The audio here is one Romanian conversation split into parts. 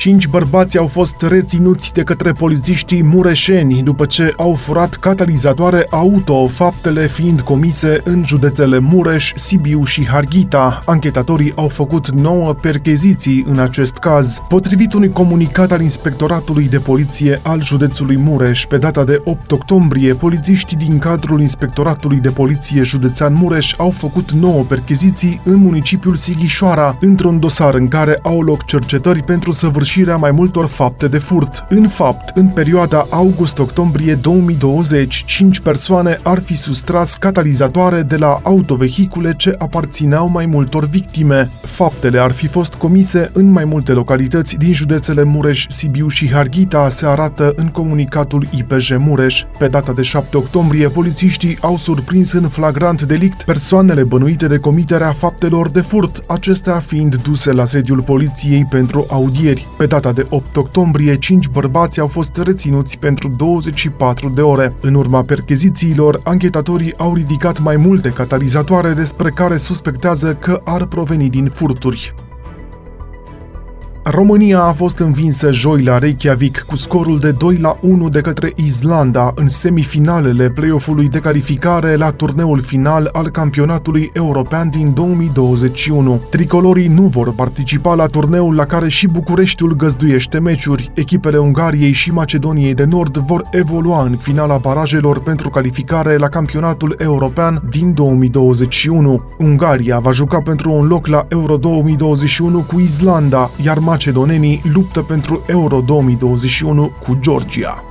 Cinci bărbați au fost reținuți de către polițiștii mureșeni după ce au furat catalizatoare auto, faptele fiind comise în județele Mureș, Sibiu și Harghita. Anchetatorii au făcut nouă percheziții în acest caz. Potrivit unui comunicat al Inspectoratului de Poliție al județului Mureș, pe data de 8 octombrie, polițiștii din cadrul Inspectoratului de Poliție județean Mureș au făcut nouă percheziții în municipiul Sighișoara, într-un dosar în care au loc cercetări pentru săvârșirea săvârșirea mai multor fapte de furt. În fapt, în perioada august-octombrie 2020, 5 persoane ar fi sustras catalizatoare de la autovehicule ce aparțineau mai multor victime. Faptele ar fi fost comise în mai multe localități din județele Mureș, Sibiu și Harghita, se arată în comunicatul IPJ Mureș. Pe data de 7 octombrie, polițiștii au surprins în flagrant delict persoanele bănuite de comiterea faptelor de furt, acestea fiind duse la sediul poliției pentru audieri. Pe data de 8 octombrie, 5 bărbați au fost reținuți pentru 24 de ore. În urma perchezițiilor, anchetatorii au ridicat mai multe catalizatoare despre care suspectează că ar proveni din furturi. România a fost învinsă joi la Reykjavik cu scorul de 2 la 1 de către Islanda în semifinalele play-off-ului de calificare la turneul final al campionatului european din 2021. Tricolorii nu vor participa la turneul la care și Bucureștiul găzduiește meciuri. Echipele Ungariei și Macedoniei de Nord vor evolua în finala barajelor pentru calificare la campionatul european din 2021. Ungaria va juca pentru un loc la Euro 2021 cu Islanda, iar macedonenii luptă pentru Euro 2021 cu Georgia.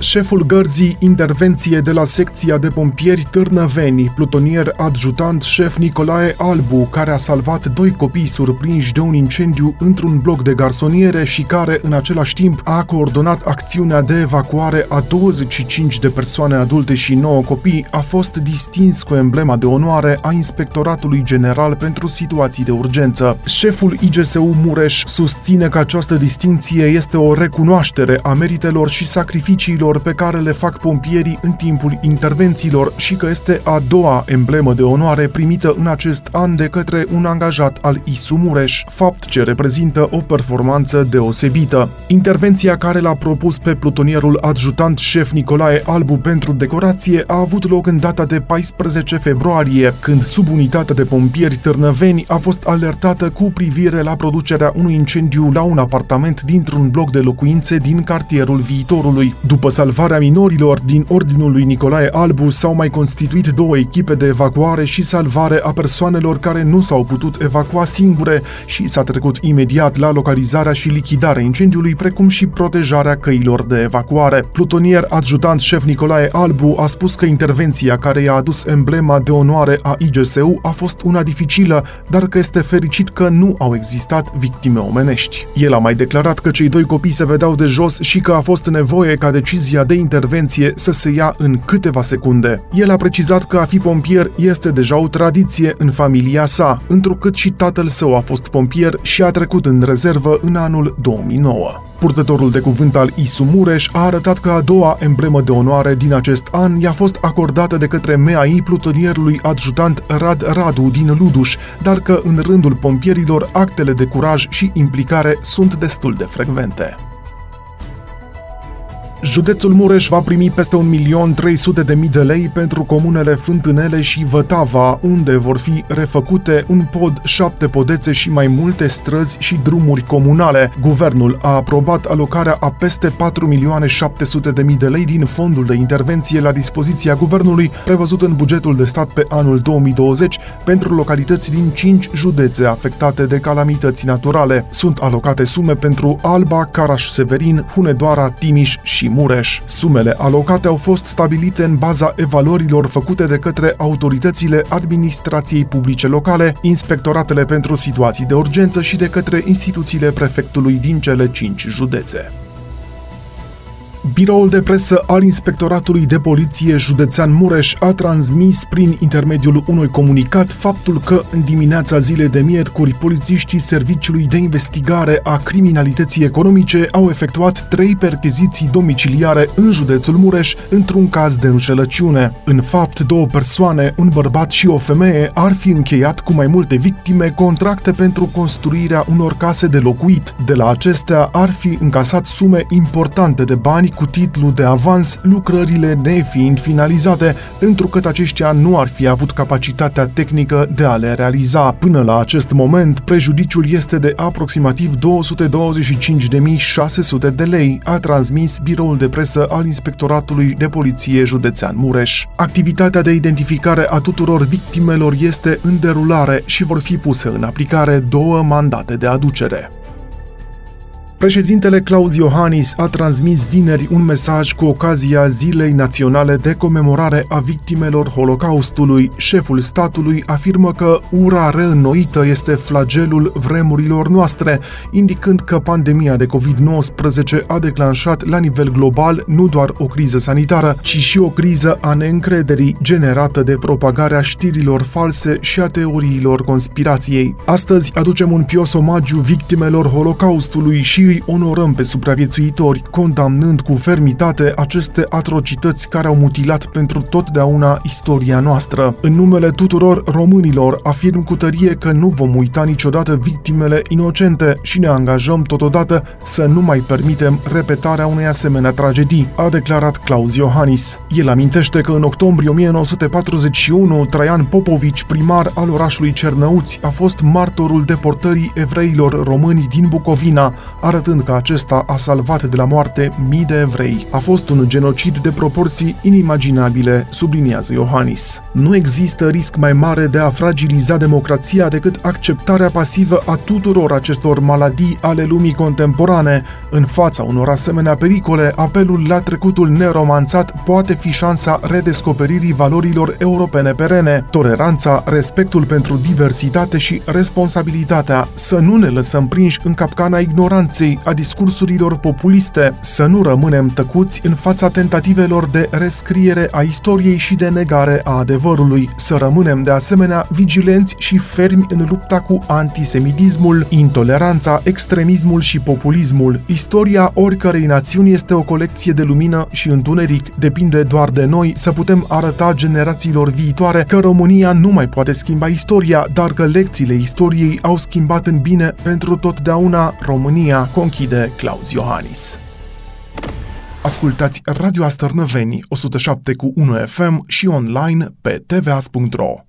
Șeful gărzii intervenție de la secția de pompieri Târnăveni, plutonier adjutant șef Nicolae Albu, care a salvat doi copii surprinși de un incendiu într-un bloc de garsoniere și care, în același timp, a coordonat acțiunea de evacuare a 25 de persoane adulte și 9 copii, a fost distins cu emblema de onoare a Inspectoratului General pentru Situații de Urgență. Șeful IGSU Mureș susține că această distinție este o recunoaștere a meritelor și sacrificiilor acțiunilor pe care le fac pompierii în timpul intervențiilor și că este a doua emblemă de onoare primită în acest an de către un angajat al ISU Mureș, fapt ce reprezintă o performanță deosebită. Intervenția care l-a propus pe plutonierul adjutant șef Nicolae Albu pentru decorație a avut loc în data de 14 februarie, când subunitatea de pompieri târnăveni a fost alertată cu privire la producerea unui incendiu la un apartament dintr-un bloc de locuințe din cartierul viitorului. După salvarea minorilor din ordinul lui Nicolae Albu s-au mai constituit două echipe de evacuare și salvare a persoanelor care nu s-au putut evacua singure și s-a trecut imediat la localizarea și lichidarea incendiului, precum și protejarea căilor de evacuare. Plutonier adjutant șef Nicolae Albu a spus că intervenția care i-a adus emblema de onoare a IGSU a fost una dificilă, dar că este fericit că nu au existat victime omenești. El a mai declarat că cei doi copii se vedeau de jos și că a fost nevoie ca decizia decizia de intervenție să se ia în câteva secunde. El a precizat că a fi pompier este deja o tradiție în familia sa, întrucât și tatăl său a fost pompier și a trecut în rezervă în anul 2009. Purtătorul de cuvânt al ISU Mureș a arătat că a doua emblemă de onoare din acest an i-a fost acordată de către MEAI plutonierului adjutant Rad Radu din Luduș, dar că în rândul pompierilor actele de curaj și implicare sunt destul de frecvente. Județul Mureș va primi peste 1.300.000 de lei pentru comunele Fântânele și Vătava, unde vor fi refăcute un pod, șapte podețe și mai multe străzi și drumuri comunale. Guvernul a aprobat alocarea a peste 4.700.000 de lei din fondul de intervenție la dispoziția guvernului, prevăzut în bugetul de stat pe anul 2020 pentru localități din 5 județe afectate de calamități naturale. Sunt alocate sume pentru Alba, Caraș-Severin, Hunedoara, Timiș și Mureș. Sumele alocate au fost stabilite în baza evaluărilor făcute de către autoritățile administrației publice locale, inspectoratele pentru situații de urgență și de către instituțiile prefectului din cele cinci județe. Biroul de presă al Inspectoratului de Poliție Județean Mureș a transmis prin intermediul unui comunicat faptul că în dimineața zilei de miercuri polițiștii Serviciului de Investigare a Criminalității Economice au efectuat trei percheziții domiciliare în județul Mureș într-un caz de înșelăciune. În fapt, două persoane, un bărbat și o femeie, ar fi încheiat cu mai multe victime contracte pentru construirea unor case de locuit. De la acestea ar fi încasat sume importante de bani cu titlu de avans, lucrările nefiind finalizate, întrucât aceștia nu ar fi avut capacitatea tehnică de a le realiza. Până la acest moment, prejudiciul este de aproximativ 225.600 de lei, a transmis biroul de presă al Inspectoratului de Poliție Județean Mureș. Activitatea de identificare a tuturor victimelor este în derulare și vor fi puse în aplicare două mandate de aducere. Președintele Claus Iohannis a transmis vineri un mesaj cu ocazia Zilei Naționale de Comemorare a Victimelor Holocaustului. Șeful statului afirmă că ura reînnoită este flagelul vremurilor noastre, indicând că pandemia de COVID-19 a declanșat la nivel global nu doar o criză sanitară, ci și o criză a neîncrederii generată de propagarea știrilor false și a teoriilor conspirației. Astăzi aducem un pios omagiu victimelor Holocaustului și îi onorăm pe supraviețuitori, condamnând cu fermitate aceste atrocități care au mutilat pentru totdeauna istoria noastră. În numele tuturor românilor, afirm cu tărie că nu vom uita niciodată victimele inocente și ne angajăm totodată să nu mai permitem repetarea unei asemenea tragedii, a declarat Claus Iohannis. El amintește că în octombrie 1941, Traian Popovici, primar al orașului Cernăuți, a fost martorul deportării evreilor români din Bucovina, arătând că acesta a salvat de la moarte mii de evrei. A fost un genocid de proporții inimaginabile, subliniază Iohannis. Nu există risc mai mare de a fragiliza democrația decât acceptarea pasivă a tuturor acestor maladii ale lumii contemporane. În fața unor asemenea pericole, apelul la trecutul neromanțat poate fi șansa redescoperirii valorilor europene perene, toleranța, respectul pentru diversitate și responsabilitatea, să nu ne lăsăm prinși în capcana ignoranței, a discursurilor populiste, să nu rămânem tăcuți în fața tentativelor de rescriere a istoriei și de negare a adevărului, să rămânem de asemenea vigilenți și fermi în lupta cu antisemitismul, intoleranța, extremismul și populismul. Istoria oricărei națiuni este o colecție de lumină și întuneric. Depinde doar de noi să putem arăta generațiilor viitoare că România nu mai poate schimba istoria, dar că lecțiile istoriei au schimbat în bine pentru totdeauna România conchide Claus Iohannis. Ascultați Radio Astărnăveni 107 cu 1 FM și online pe tvas.ro.